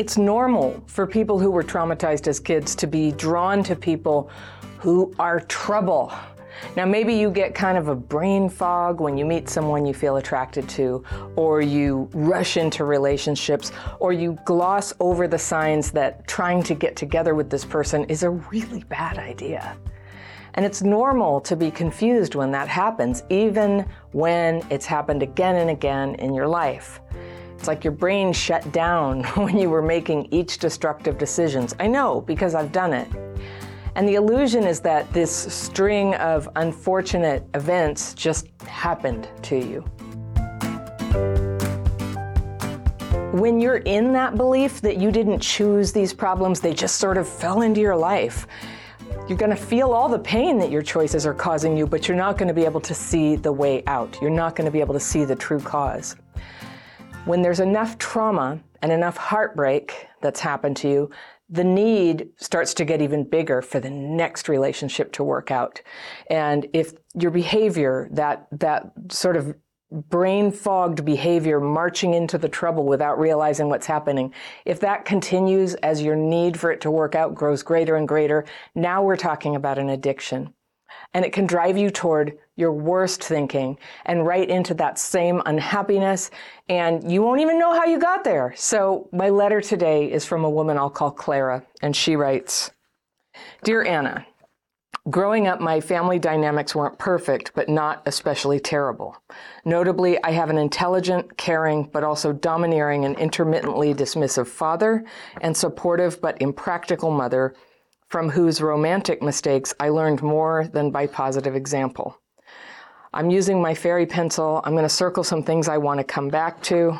It's normal for people who were traumatized as kids to be drawn to people who are trouble. Now, maybe you get kind of a brain fog when you meet someone you feel attracted to, or you rush into relationships, or you gloss over the signs that trying to get together with this person is a really bad idea. And it's normal to be confused when that happens, even when it's happened again and again in your life. It's like your brain shut down when you were making each destructive decisions. I know because I've done it. And the illusion is that this string of unfortunate events just happened to you. When you're in that belief that you didn't choose these problems, they just sort of fell into your life, you're going to feel all the pain that your choices are causing you, but you're not going to be able to see the way out. You're not going to be able to see the true cause. When there's enough trauma and enough heartbreak that's happened to you, the need starts to get even bigger for the next relationship to work out. And if your behavior, that, that sort of brain fogged behavior marching into the trouble without realizing what's happening, if that continues as your need for it to work out grows greater and greater, now we're talking about an addiction and it can drive you toward your worst thinking and right into that same unhappiness and you won't even know how you got there. So my letter today is from a woman I'll call Clara and she writes, Dear Anna, Growing up, my family dynamics weren't perfect, but not especially terrible. Notably, I have an intelligent, caring, but also domineering and intermittently dismissive father, and supportive but impractical mother from whose romantic mistakes I learned more than by positive example. I'm using my fairy pencil. I'm going to circle some things I want to come back to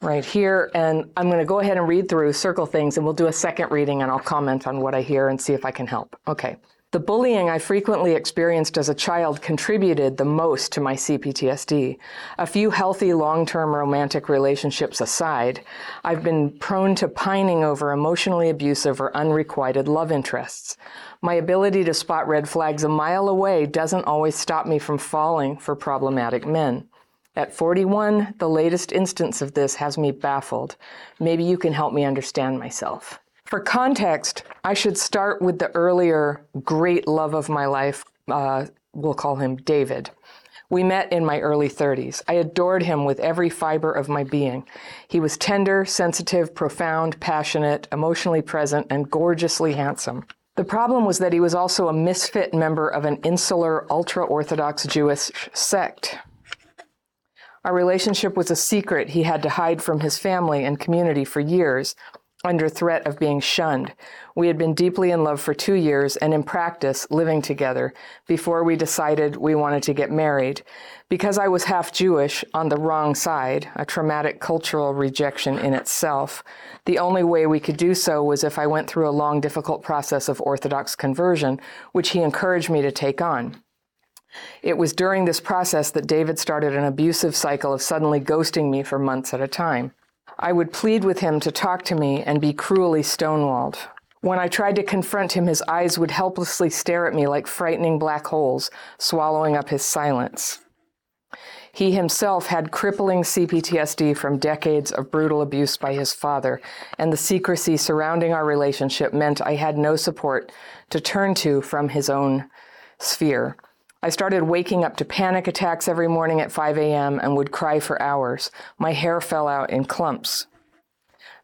right here. And I'm going to go ahead and read through, circle things, and we'll do a second reading and I'll comment on what I hear and see if I can help. Okay. The bullying I frequently experienced as a child contributed the most to my CPTSD. A few healthy long-term romantic relationships aside, I've been prone to pining over emotionally abusive or unrequited love interests. My ability to spot red flags a mile away doesn't always stop me from falling for problematic men. At 41, the latest instance of this has me baffled. Maybe you can help me understand myself. For context, I should start with the earlier great love of my life. Uh, we'll call him David. We met in my early 30s. I adored him with every fiber of my being. He was tender, sensitive, profound, passionate, emotionally present, and gorgeously handsome. The problem was that he was also a misfit member of an insular, ultra Orthodox Jewish sect. Our relationship was a secret he had to hide from his family and community for years, under threat of being shunned. We had been deeply in love for two years and in practice living together before we decided we wanted to get married. Because I was half Jewish on the wrong side, a traumatic cultural rejection in itself, the only way we could do so was if I went through a long, difficult process of Orthodox conversion, which he encouraged me to take on. It was during this process that David started an abusive cycle of suddenly ghosting me for months at a time. I would plead with him to talk to me and be cruelly stonewalled. When I tried to confront him, his eyes would helplessly stare at me like frightening black holes, swallowing up his silence. He himself had crippling CPTSD from decades of brutal abuse by his father, and the secrecy surrounding our relationship meant I had no support to turn to from his own sphere. I started waking up to panic attacks every morning at 5 a.m. and would cry for hours. My hair fell out in clumps.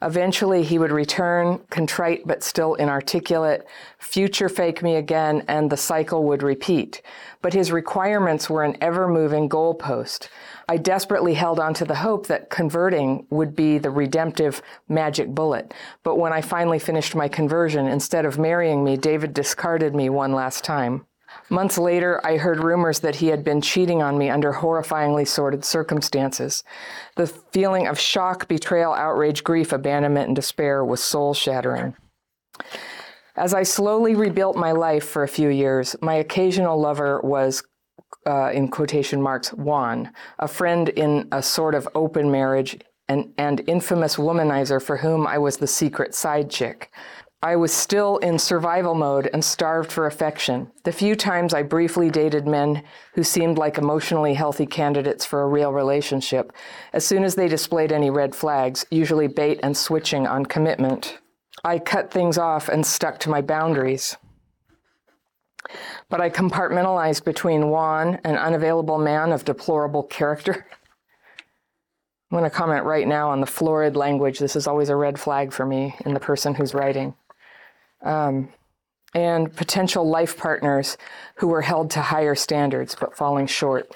Eventually, he would return, contrite but still inarticulate, future fake me again, and the cycle would repeat. But his requirements were an ever moving goalpost. I desperately held on to the hope that converting would be the redemptive magic bullet. But when I finally finished my conversion, instead of marrying me, David discarded me one last time. Months later, I heard rumors that he had been cheating on me under horrifyingly sordid circumstances. The feeling of shock, betrayal, outrage, grief, abandonment, and despair was soul shattering. As I slowly rebuilt my life for a few years, my occasional lover was, uh, in quotation marks, Juan, a friend in a sort of open marriage and, and infamous womanizer for whom I was the secret side chick. I was still in survival mode and starved for affection. The few times I briefly dated men who seemed like emotionally healthy candidates for a real relationship, as soon as they displayed any red flags, usually bait and switching on commitment, I cut things off and stuck to my boundaries. But I compartmentalized between Juan, an unavailable man of deplorable character. I'm going to comment right now on the florid language. This is always a red flag for me in the person who's writing um, and potential life partners who were held to higher standards but falling short.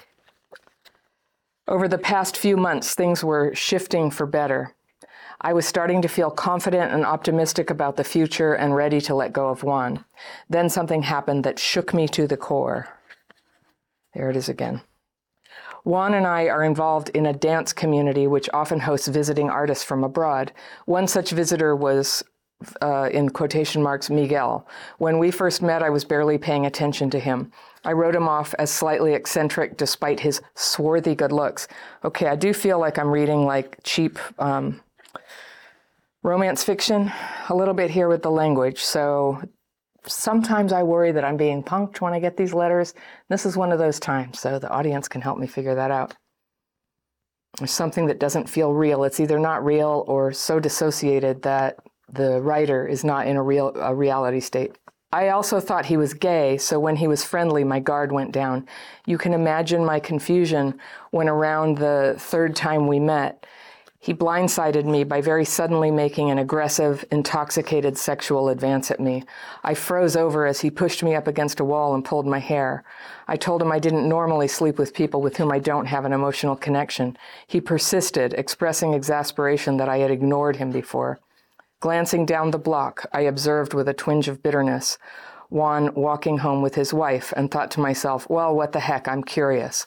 Over the past few months, things were shifting for better. I was starting to feel confident and optimistic about the future and ready to let go of Juan. Then something happened that shook me to the core. There it is again. Juan and I are involved in a dance community which often hosts visiting artists from abroad. One such visitor was uh, in quotation marks, Miguel. When we first met, I was barely paying attention to him. I wrote him off as slightly eccentric despite his swarthy good looks. Okay, I do feel like I'm reading like cheap um, romance fiction a little bit here with the language. So sometimes I worry that I'm being punked when I get these letters. This is one of those times, so the audience can help me figure that out. There's something that doesn't feel real. It's either not real or so dissociated that the writer is not in a real a reality state. I also thought he was gay, so when he was friendly, my guard went down. You can imagine my confusion when around the third time we met, he blindsided me by very suddenly making an aggressive, intoxicated sexual advance at me. I froze over as he pushed me up against a wall and pulled my hair. I told him I didn't normally sleep with people with whom I don't have an emotional connection. He persisted, expressing exasperation that I had ignored him before. Glancing down the block, I observed with a twinge of bitterness Juan walking home with his wife and thought to myself, well, what the heck, I'm curious.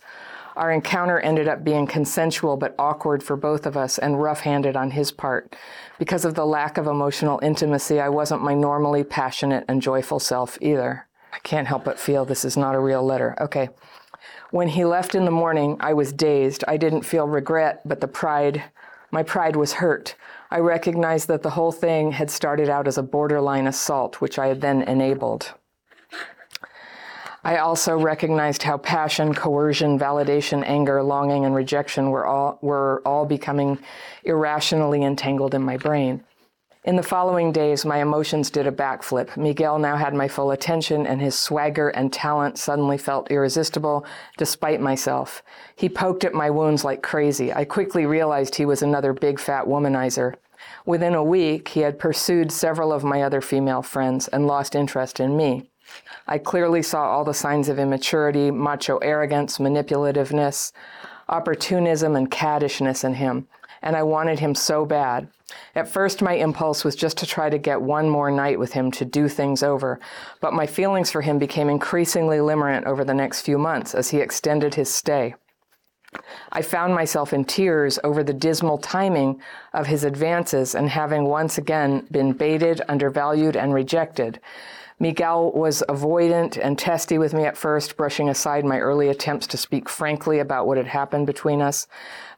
Our encounter ended up being consensual but awkward for both of us and rough handed on his part. Because of the lack of emotional intimacy, I wasn't my normally passionate and joyful self either. I can't help but feel this is not a real letter. Okay. When he left in the morning, I was dazed. I didn't feel regret, but the pride, my pride was hurt. I recognized that the whole thing had started out as a borderline assault, which I had then enabled. I also recognized how passion, coercion, validation, anger, longing, and rejection were all, were all becoming irrationally entangled in my brain. In the following days, my emotions did a backflip. Miguel now had my full attention, and his swagger and talent suddenly felt irresistible, despite myself. He poked at my wounds like crazy. I quickly realized he was another big fat womanizer. Within a week, he had pursued several of my other female friends and lost interest in me. I clearly saw all the signs of immaturity, macho arrogance, manipulativeness, opportunism, and caddishness in him, and I wanted him so bad. At first, my impulse was just to try to get one more night with him to do things over, but my feelings for him became increasingly limerent over the next few months as he extended his stay. I found myself in tears over the dismal timing of his advances and having once again been baited, undervalued, and rejected. Miguel was avoidant and testy with me at first, brushing aside my early attempts to speak frankly about what had happened between us.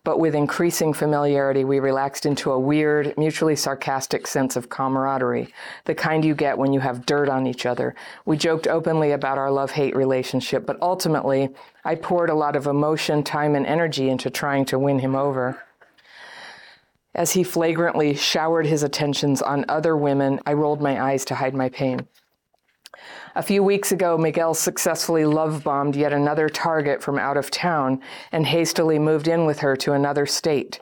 But with increasing familiarity, we relaxed into a weird, mutually sarcastic sense of camaraderie, the kind you get when you have dirt on each other. We joked openly about our love hate relationship, but ultimately, I poured a lot of emotion, time, and energy into trying to win him over. As he flagrantly showered his attentions on other women, I rolled my eyes to hide my pain. A few weeks ago, Miguel successfully love bombed yet another target from out of town and hastily moved in with her to another state.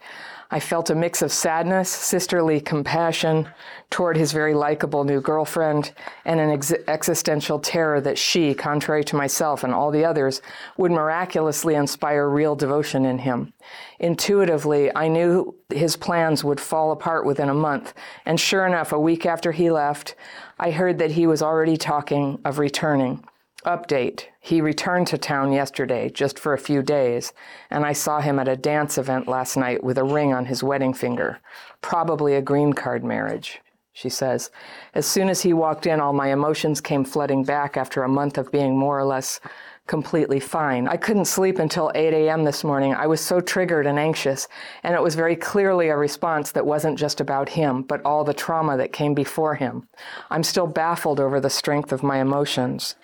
I felt a mix of sadness, sisterly compassion toward his very likable new girlfriend, and an ex- existential terror that she, contrary to myself and all the others, would miraculously inspire real devotion in him. Intuitively, I knew his plans would fall apart within a month, and sure enough, a week after he left, I heard that he was already talking of returning. Update He returned to town yesterday, just for a few days, and I saw him at a dance event last night with a ring on his wedding finger. Probably a green card marriage, she says. As soon as he walked in, all my emotions came flooding back after a month of being more or less completely fine. I couldn't sleep until 8 a.m. this morning. I was so triggered and anxious, and it was very clearly a response that wasn't just about him, but all the trauma that came before him. I'm still baffled over the strength of my emotions.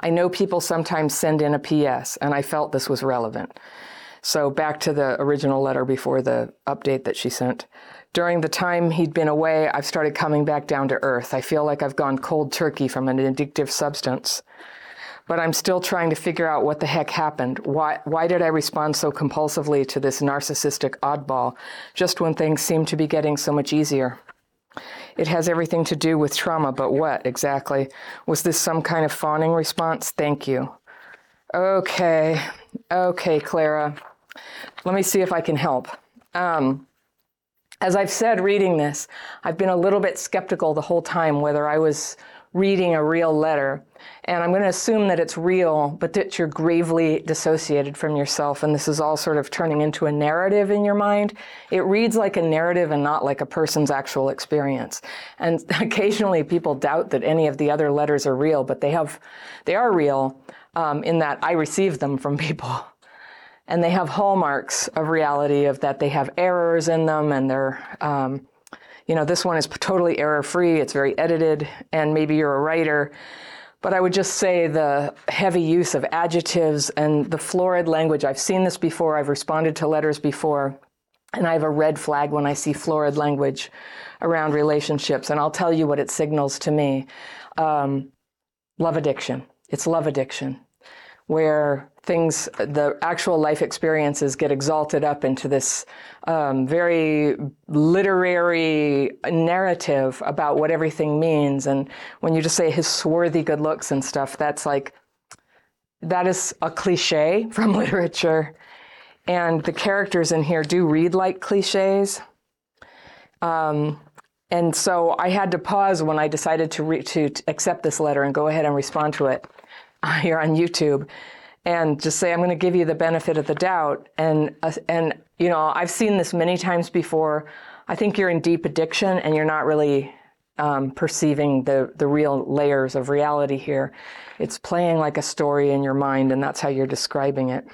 I know people sometimes send in a PS, and I felt this was relevant. So, back to the original letter before the update that she sent. During the time he'd been away, I've started coming back down to earth. I feel like I've gone cold turkey from an addictive substance but I'm still trying to figure out what the heck happened. Why, why did I respond so compulsively to this narcissistic oddball just when things seem to be getting so much easier? It has everything to do with trauma, but what exactly? Was this some kind of fawning response? Thank you. Okay, okay, Clara. Let me see if I can help. Um, as I've said reading this, I've been a little bit skeptical the whole time whether I was reading a real letter. And I'm going to assume that it's real, but that you're gravely dissociated from yourself. And this is all sort of turning into a narrative in your mind. It reads like a narrative and not like a person's actual experience. And occasionally people doubt that any of the other letters are real, but they have, they are real um, in that I receive them from people. And they have hallmarks of reality of that they have errors in them and they're, um, you know, this one is totally error free, it's very edited, and maybe you're a writer. But I would just say the heavy use of adjectives and the florid language. I've seen this before, I've responded to letters before, and I have a red flag when I see florid language around relationships. And I'll tell you what it signals to me um, love addiction. It's love addiction, where things, the actual life experiences get exalted up into this um, very literary narrative about what everything means. And when you just say his swarthy good looks and stuff, that's like, that is a cliche from literature. And the characters in here do read like cliches. Um, and so I had to pause when I decided to, re- to, to accept this letter and go ahead and respond to it here on YouTube and just say, I'm going to give you the benefit of the doubt. And, uh, and, you know, I've seen this many times before. I think you're in deep addiction and you're not really um, perceiving the, the real layers of reality here. It's playing like a story in your mind, and that's how you're describing it.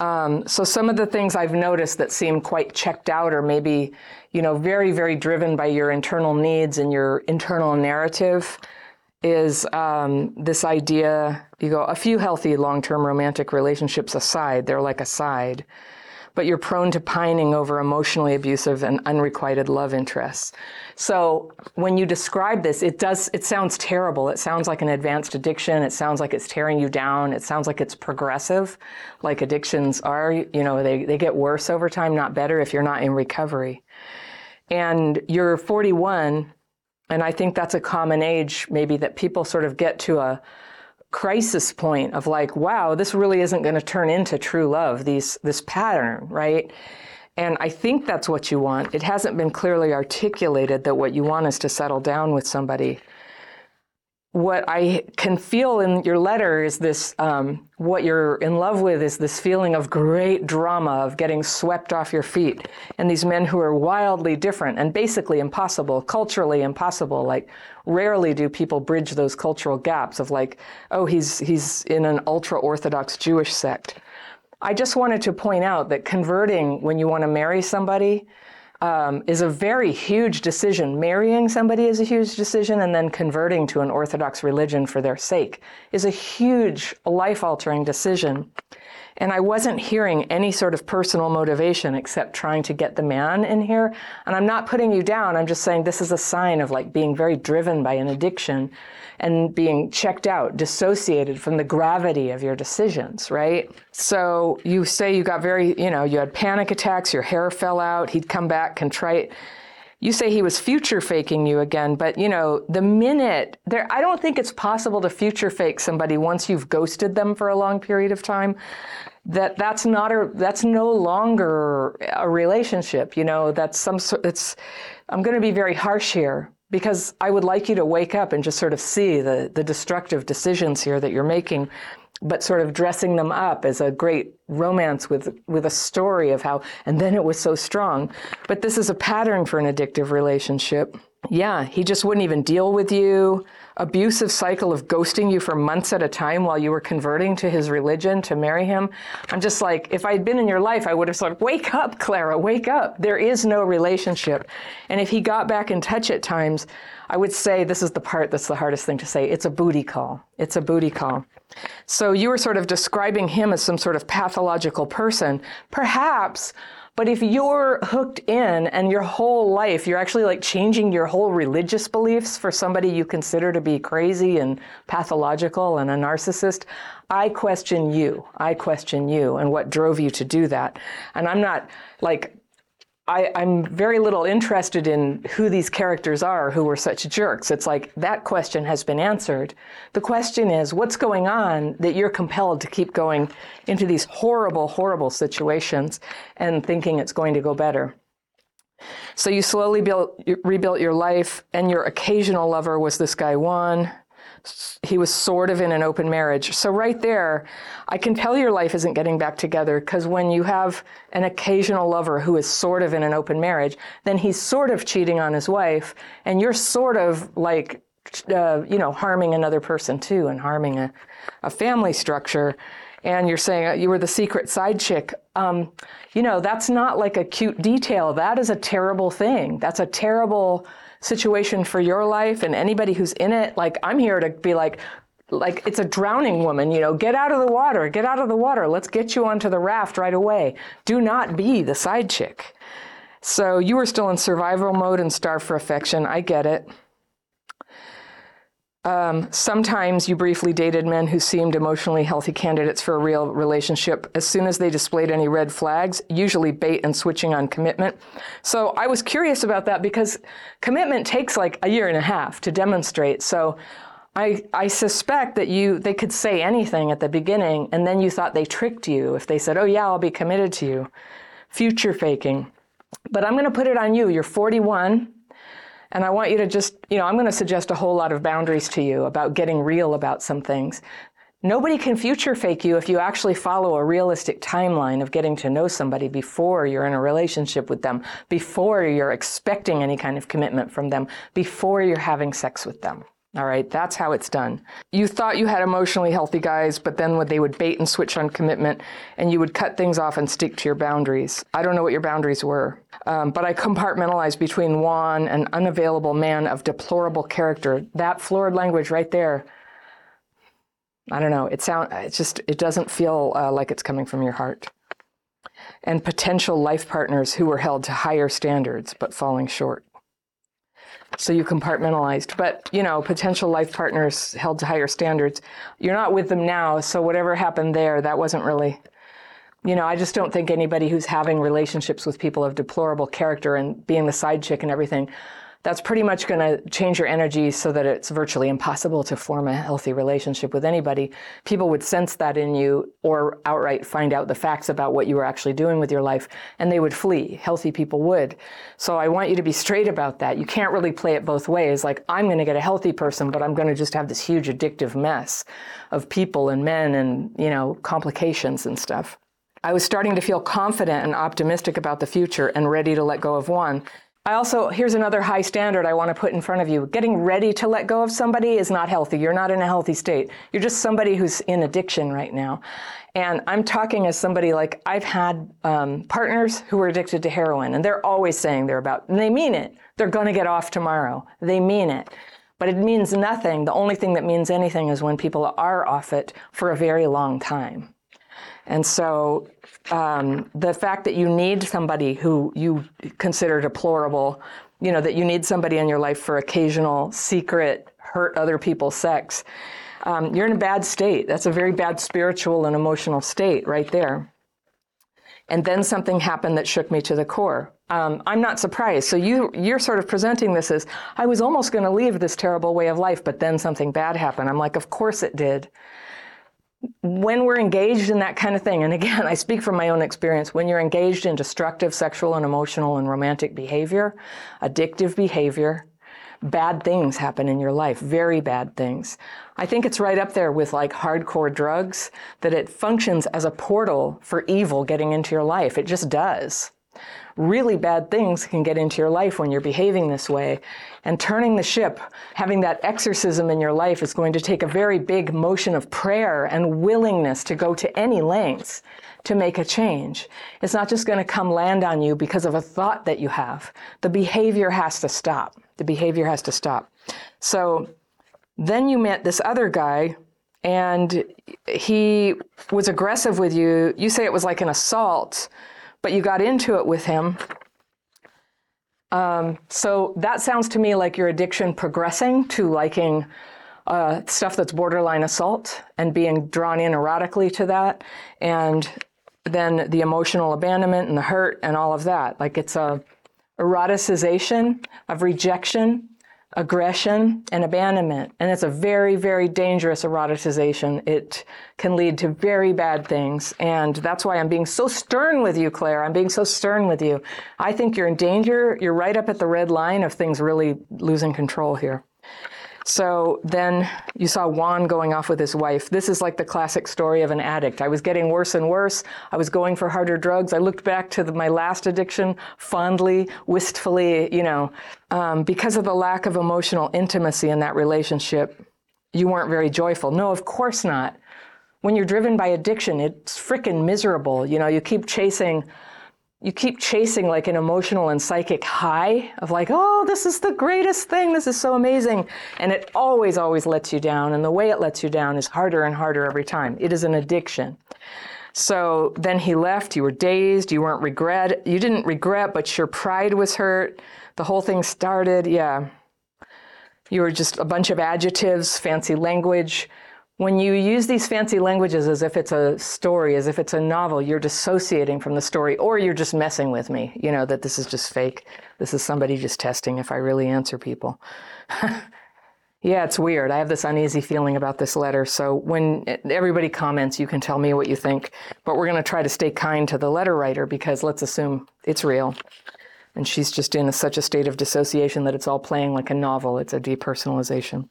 Um, so some of the things I've noticed that seem quite checked out, or maybe, you know, very, very driven by your internal needs and your internal narrative is um, this idea you go a few healthy long-term romantic relationships aside they're like a side but you're prone to pining over emotionally abusive and unrequited love interests. So when you describe this it does it sounds terrible. It sounds like an advanced addiction. It sounds like it's tearing you down. It sounds like it's progressive like addictions are you know they, they get worse over time not better if you're not in recovery. And you're 41 and I think that's a common age, maybe, that people sort of get to a crisis point of like, wow, this really isn't going to turn into true love, these, this pattern, right? And I think that's what you want. It hasn't been clearly articulated that what you want is to settle down with somebody what I can feel in your letter is this um, what you're in love with is this feeling of great drama, of getting swept off your feet. And these men who are wildly different and basically impossible, culturally impossible. Like, rarely do people bridge those cultural gaps of like, oh, he's, he's in an ultra Orthodox Jewish sect. I just wanted to point out that converting when you want to marry somebody um, is a very huge decision. Marrying somebody is a huge decision, and then converting to an Orthodox religion for their sake is a huge life altering decision. And I wasn't hearing any sort of personal motivation except trying to get the man in here. And I'm not putting you down, I'm just saying this is a sign of like being very driven by an addiction and being checked out, dissociated from the gravity of your decisions, right? So you say you got very, you know, you had panic attacks, your hair fell out, he'd come back contrite. You say he was future faking you again, but you know, the minute there, I don't think it's possible to future fake somebody once you've ghosted them for a long period of time. That that's not a that's no longer a relationship. You know, that's some sort. it's. I'm going to be very harsh here, because I would like you to wake up and just sort of see the, the destructive decisions here that you're making, but sort of dressing them up as a great romance with, with a story of how, and then it was so strong. But this is a pattern for an addictive relationship. Yeah, he just wouldn't even deal with you. Abusive cycle of ghosting you for months at a time while you were converting to his religion to marry him. I'm just like, if I'd been in your life, I would have said, wake up, Clara, wake up. There is no relationship. And if he got back in touch at times, I would say this is the part that's the hardest thing to say. It's a booty call. It's a booty call. So you were sort of describing him as some sort of pathological person. Perhaps but if you're hooked in and your whole life, you're actually like changing your whole religious beliefs for somebody you consider to be crazy and pathological and a narcissist, I question you. I question you and what drove you to do that. And I'm not like, I, am very little interested in who these characters are who were such jerks. It's like that question has been answered. The question is, what's going on that you're compelled to keep going into these horrible, horrible situations and thinking it's going to go better? So you slowly built, rebuilt your life, and your occasional lover was this guy Juan he was sort of in an open marriage. So, right there, I can tell your life isn't getting back together because when you have an occasional lover who is sort of in an open marriage, then he's sort of cheating on his wife, and you're sort of like, uh, you know, harming another person too and harming a, a family structure. And you're saying uh, you were the secret side chick. Um, you know, that's not like a cute detail. That is a terrible thing. That's a terrible situation for your life and anybody who's in it. Like, I'm here to be like, like it's a drowning woman, you know, get out of the water, get out of the water. Let's get you onto the raft right away. Do not be the side chick. So you were still in survival mode and starved for affection. I get it. Um, sometimes you briefly dated men who seemed emotionally healthy candidates for a real relationship. As soon as they displayed any red flags, usually bait and switching on commitment. So I was curious about that because commitment takes like a year and a half to demonstrate. So I, I suspect that you they could say anything at the beginning and then you thought they tricked you if they said, "Oh yeah, I'll be committed to you." Future faking. But I'm going to put it on you. You're 41 and I want you to just, you know, I'm going to suggest a whole lot of boundaries to you about getting real about some things. Nobody can future fake you if you actually follow a realistic timeline of getting to know somebody before you're in a relationship with them, before you're expecting any kind of commitment from them, before you're having sex with them. All right, that's how it's done. You thought you had emotionally healthy guys, but then they would bait and switch on commitment, and you would cut things off and stick to your boundaries. I don't know what your boundaries were, um, but I compartmentalized between Juan, an unavailable man of deplorable character. That florid language right there. I don't know. It sound. It just. It doesn't feel uh, like it's coming from your heart. And potential life partners who were held to higher standards but falling short. So you compartmentalized. But, you know, potential life partners held to higher standards. You're not with them now, so whatever happened there, that wasn't really you know, I just don't think anybody who's having relationships with people of deplorable character and being the side chick and everything that's pretty much going to change your energy so that it's virtually impossible to form a healthy relationship with anybody. People would sense that in you or outright find out the facts about what you were actually doing with your life and they would flee. Healthy people would. So I want you to be straight about that. You can't really play it both ways. Like, I'm going to get a healthy person, but I'm going to just have this huge addictive mess of people and men and, you know, complications and stuff. I was starting to feel confident and optimistic about the future and ready to let go of Juan. I also, here's another high standard I want to put in front of you. Getting ready to let go of somebody is not healthy. You're not in a healthy state. You're just somebody who's in addiction right now. And I'm talking as somebody like I've had um, partners who were addicted to heroin, and they're always saying they're about, and they mean it. They're going to get off tomorrow. They mean it. But it means nothing. The only thing that means anything is when people are off it for a very long time. And so um, the fact that you need somebody who you consider deplorable, you know, that you need somebody in your life for occasional secret hurt other people sex, um, you're in a bad state. That's a very bad spiritual and emotional state right there. And then something happened that shook me to the core. Um, I'm not surprised. So you you're sort of presenting this as I was almost going to leave this terrible way of life, but then something bad happened. I'm like, of course it did when we're engaged in that kind of thing, and again, I speak from my own experience, when you're engaged in destructive sexual and emotional and romantic behavior, addictive behavior, bad things happen in your life, very bad things. I think it's right up there with like hardcore drugs, that it functions as a portal for evil getting into your life. It just does. Really bad things can get into your life when you're behaving this way. And turning the ship, having that exorcism in your life is going to take a very big motion of prayer and willingness to go to any lengths to make a change. It's not just going to come land on you because of a thought that you have. The behavior has to stop. The behavior has to stop. So then you met this other guy and he was aggressive with you. You say it was like an assault, but you got into it with him. Um, so that sounds to me like your addiction progressing to liking uh, stuff that's borderline assault and being drawn in erotically to that, and then the emotional abandonment and the hurt and all of that. Like it's a eroticization of rejection aggression and abandonment. And it's a very, very dangerous eroticization. It can lead to very bad things. And that's why I'm being so stern with you, Claire. I'm being so stern with you. I think you're in danger. You're right up at the red line of things really losing control here. So then you saw Juan going off with his wife. This is like the classic story of an addict. I was getting worse and worse. I was going for harder drugs. I looked back to the, my last addiction fondly, wistfully, you know, um, because of the lack of emotional intimacy in that relationship. You weren't very joyful. No, of course not. When you're driven by addiction, it's freaking miserable. You know, you keep chasing you keep chasing like an emotional and psychic high of like, oh, this is the greatest thing. This is so amazing. And it always, always lets you down. And the way it lets you down is harder and harder every time. It is an addiction. So then he left. You were dazed. You weren't regret. You didn't regret, but your pride was hurt. The whole thing started. Yeah. You were just a bunch of adjectives, fancy language when you use these fancy languages as if it's a story, as if it's a novel, you're dissociating from the story, or you're just messing with me, you know, that this is just fake. This is somebody just testing if I really answer people. yeah, it's weird. I have this uneasy feeling about this letter. So when everybody comments, you can tell me what you think. But we're going to try to stay kind to the letter writer because let's assume it's real. And she's just in a, such a state of dissociation that it's all playing like a novel. It's a depersonalization.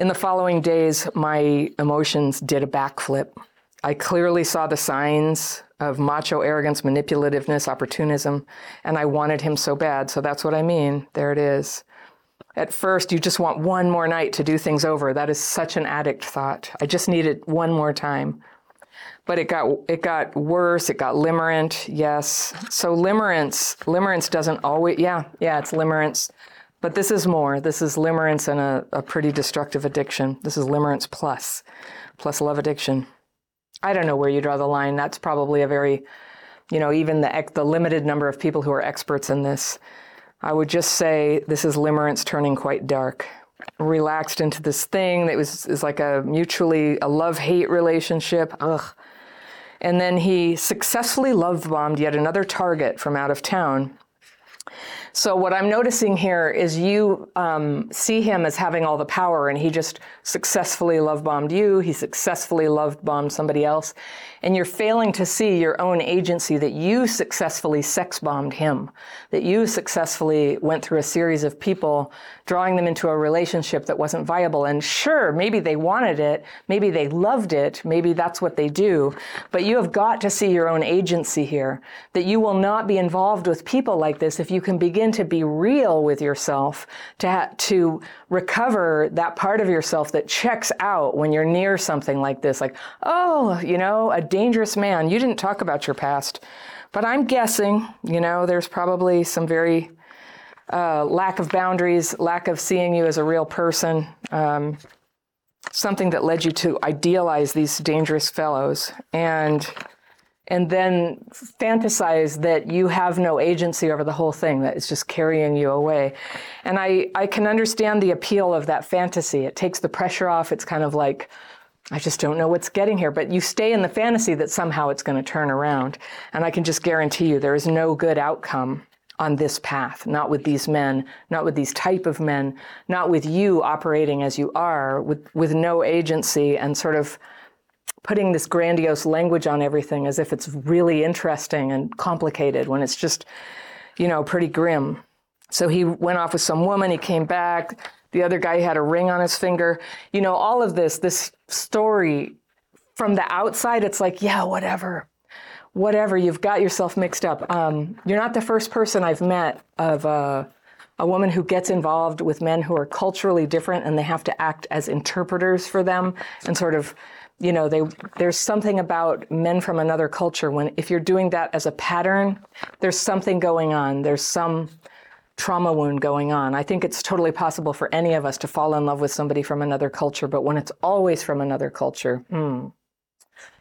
In the following days, my emotions did a backflip. I clearly saw the signs of macho arrogance, manipulativeness, opportunism, and I wanted him so bad. So that's what I mean. There it is. At first, you just want one more night to do things over. That is such an addict thought. I just needed one more time. But it got it got worse. It got limerent. Yes. So limerence, limerence doesn't always. Yeah, yeah. It's limerence. But this is more. This is limerence and a, a pretty destructive addiction. This is limerence plus, plus love addiction. I don't know where you draw the line. That's probably a very, you know, even the, the limited number of people who are experts in this. I would just say this is limerence turning quite dark. Relaxed into this thing that was is like a mutually a love hate relationship. Ugh. And then he successfully love bombed yet another target from out of town so what I'm noticing here is you um, see him as having all the power, and he just successfully love bombed you. He successfully love bombed somebody else, and you're failing to see your own agency that you successfully sex bombed him, that you successfully went through a series of people, drawing them into a relationship that wasn't viable. And sure, maybe they wanted it, maybe they loved it, maybe that's what they do, but you have got to see your own agency here, that you will not be involved with people like this if you can begin to be real with yourself, to, ha- to recover that part of yourself that checks out when you're near something like this, like, oh, you know, a dangerous man. You didn't talk about your past, but I'm guessing, you know, there's probably some very uh, lack of boundaries, lack of seeing you as a real person, um, something that led you to idealize these dangerous fellows and and then fantasize that you have no agency over the whole thing, that it's just carrying you away. And I, I can understand the appeal of that fantasy. It takes the pressure off. It's kind of like, I just don't know what's getting here. But you stay in the fantasy that somehow it's going to turn around. And I can just guarantee you there is no good outcome on this path, not with these men, not with these type of men, not with you operating as you are, with, with no agency and sort of putting this grandiose language on everything as if it's really interesting and complicated when it's just, you know, pretty grim. So he went off with some woman, he came back, the other guy had a ring on his finger. You know, all of this, this story from the outside, it's like, yeah, whatever. Whatever, you've got yourself mixed up. Um, you're not the first person I've met of uh, a woman who gets involved with men who are culturally different and they have to act as interpreters for them and sort of you know they there's something about men from another culture when if you're doing that as a pattern there's something going on. There's some trauma wound going on. I think it's totally possible for any of us to fall in love with somebody from another culture but when it's always from another culture hmm,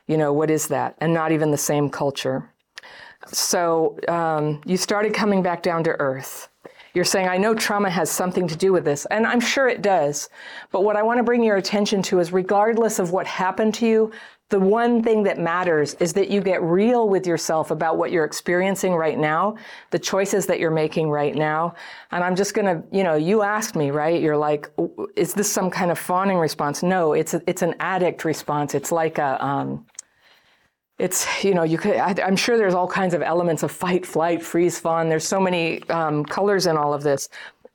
you know what is that and not even the same culture so um, you started coming back down to earth you're saying, I know trauma has something to do with this, and I'm sure it does. But what I want to bring your attention to is regardless of what happened to you, the one thing that matters is that you get real with yourself about what you're experiencing right now, the choices that you're making right now. And I'm just going to, you know, you asked me, right? You're like, is this some kind of fawning response? No, it's a, it's an addict response. It's like a um, it's you know you could I, am sure there's all kinds of elements of fight flight freeze fawn. There's so many um, colors in all of this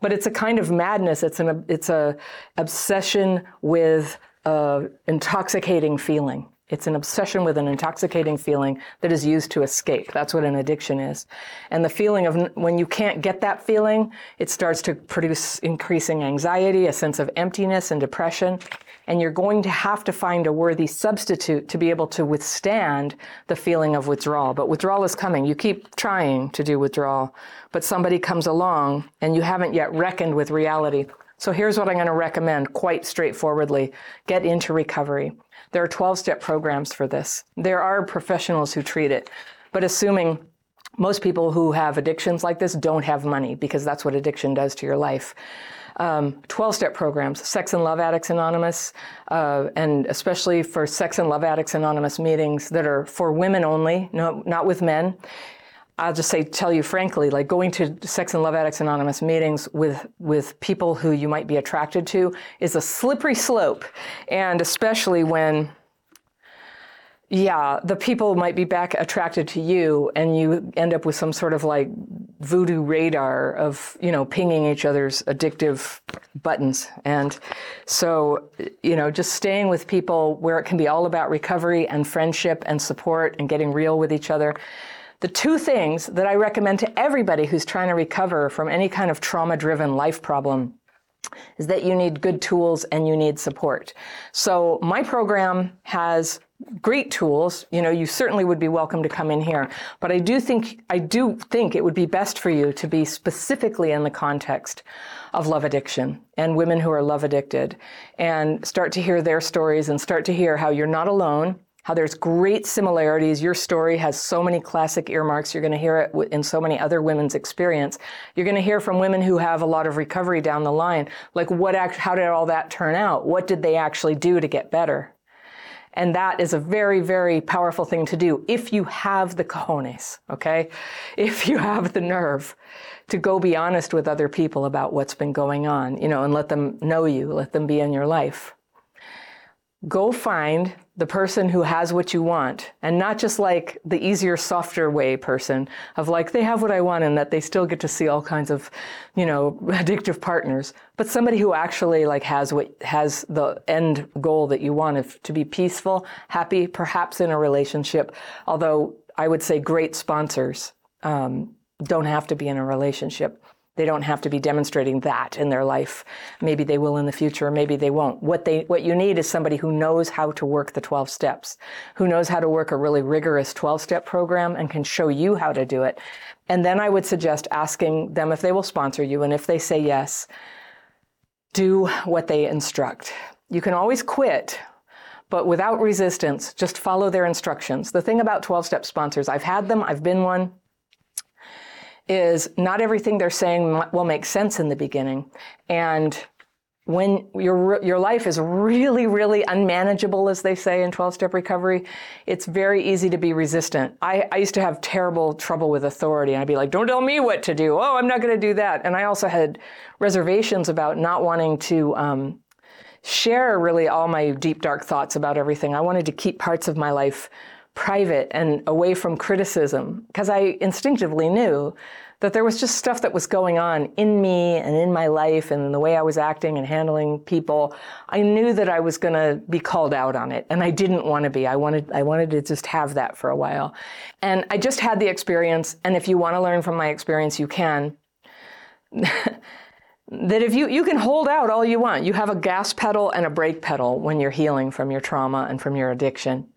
but it's a kind of madness. It's an it's a obsession with a intoxicating feeling it's an obsession with an intoxicating feeling that is used to escape. That's what an addiction is. And the feeling of when you can't get that feeling, it starts to produce increasing anxiety, a sense of emptiness and depression and you're going to have to find a worthy substitute to be able to withstand the feeling of withdrawal. But withdrawal is coming. You keep trying to do withdrawal, but somebody comes along and you haven't yet reckoned with reality. So here's what I'm going to recommend quite straightforwardly get into recovery. There are 12 step programs for this. There are professionals who treat it, but assuming most people who have addictions like this don't have money because that's what addiction does to your life um, 12 step programs, Sex and Love Addicts Anonymous, uh, and especially for Sex and Love Addicts Anonymous meetings that are for women only, no, not with men. I'll just say, tell you frankly, like going to Sex and Love Addicts Anonymous meetings with, with people who you might be attracted to is a slippery slope. And especially when yeah, the people might be back attracted to you, and you end up with some sort of like voodoo radar of you know pinging each other's addictive buttons. And so, you know, just staying with people where it can be all about recovery and friendship and support and getting real with each other. The two things that I recommend to everybody who's trying to recover from any kind of trauma driven life problem is that you need good tools and you need support. So my program has great tools. You know, you certainly would be welcome to come in here. But I do think I do think it would be best for you to be specifically in the context of love addiction and women who are love addicted and start to hear their stories and start to hear how you're not alone how there's great similarities. Your story has so many classic earmarks. You're going to hear it in so many other women's experience. You're going to hear from women who have a lot of recovery down the line. Like what, how did all that turn out? What did they actually do to get better? And that is a very, very powerful thing to do if you have the cojones, okay? If you have the nerve to go be honest with other people about what's been going on, you know, and let them know you, let them be in your life. Go find the person who has what you want and not just like the easier softer way person of like they have what i want and that they still get to see all kinds of you know addictive partners but somebody who actually like has what has the end goal that you want if, to be peaceful happy perhaps in a relationship although i would say great sponsors um, don't have to be in a relationship they don't have to be demonstrating that in their life. Maybe they will in the future, maybe they won't. What they what you need is somebody who knows how to work the 12 steps, who knows how to work a really rigorous 12-step program and can show you how to do it. And then I would suggest asking them if they will sponsor you and if they say yes, do what they instruct. You can always quit but without resistance, just follow their instructions. The thing about 12 step sponsors, I've had them, I've been one is not everything they're saying will make sense in the beginning. And when your your life is really really unmanageable as they say in 12 step recovery it's very easy to be resistant. I, I used to have terrible trouble with authority and i'd be like don't tell me what to do. Oh i'm not going to do that. And i also had reservations about not wanting to um, share really all my deep dark thoughts about everything. I wanted to keep parts of my life private and away from criticism because I instinctively knew that there was just stuff that was going on in me and in my life and the way I was acting and handling people. I knew that I was going to be called out on it and I didn't want to be. I wanted I wanted to just have that for a while. And I just had the experience and if you want to learn from my experience you can. that if you you can hold out all you want. You have a gas pedal and a brake pedal when you're healing from your trauma and from your addiction.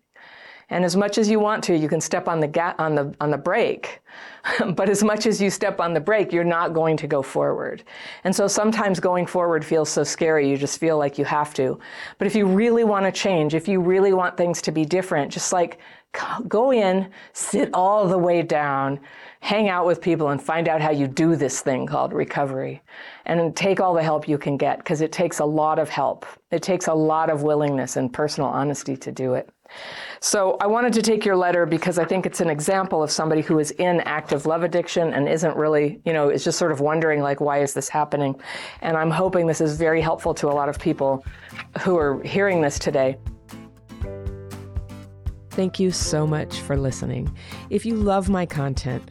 And as much as you want to, you can step on the ga- on the on the brake. but as much as you step on the brake, you're not going to go forward. And so sometimes going forward feels so scary, you just feel like you have to. But if you really want to change, if you really want things to be different, just like go in, sit all the way down, hang out with people and find out how you do this thing called recovery. And take all the help you can get because it takes a lot of help. It takes a lot of willingness and personal honesty to do it. So I wanted to take your letter because I think it's an example of somebody who is in active love addiction and isn't really, you know, is just sort of wondering like, why is this happening? And I'm hoping this is very helpful to a lot of people who are hearing this today. Thank you so much for listening. If you love my content,